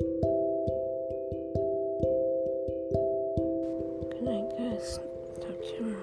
Good night, guys. Talk to you.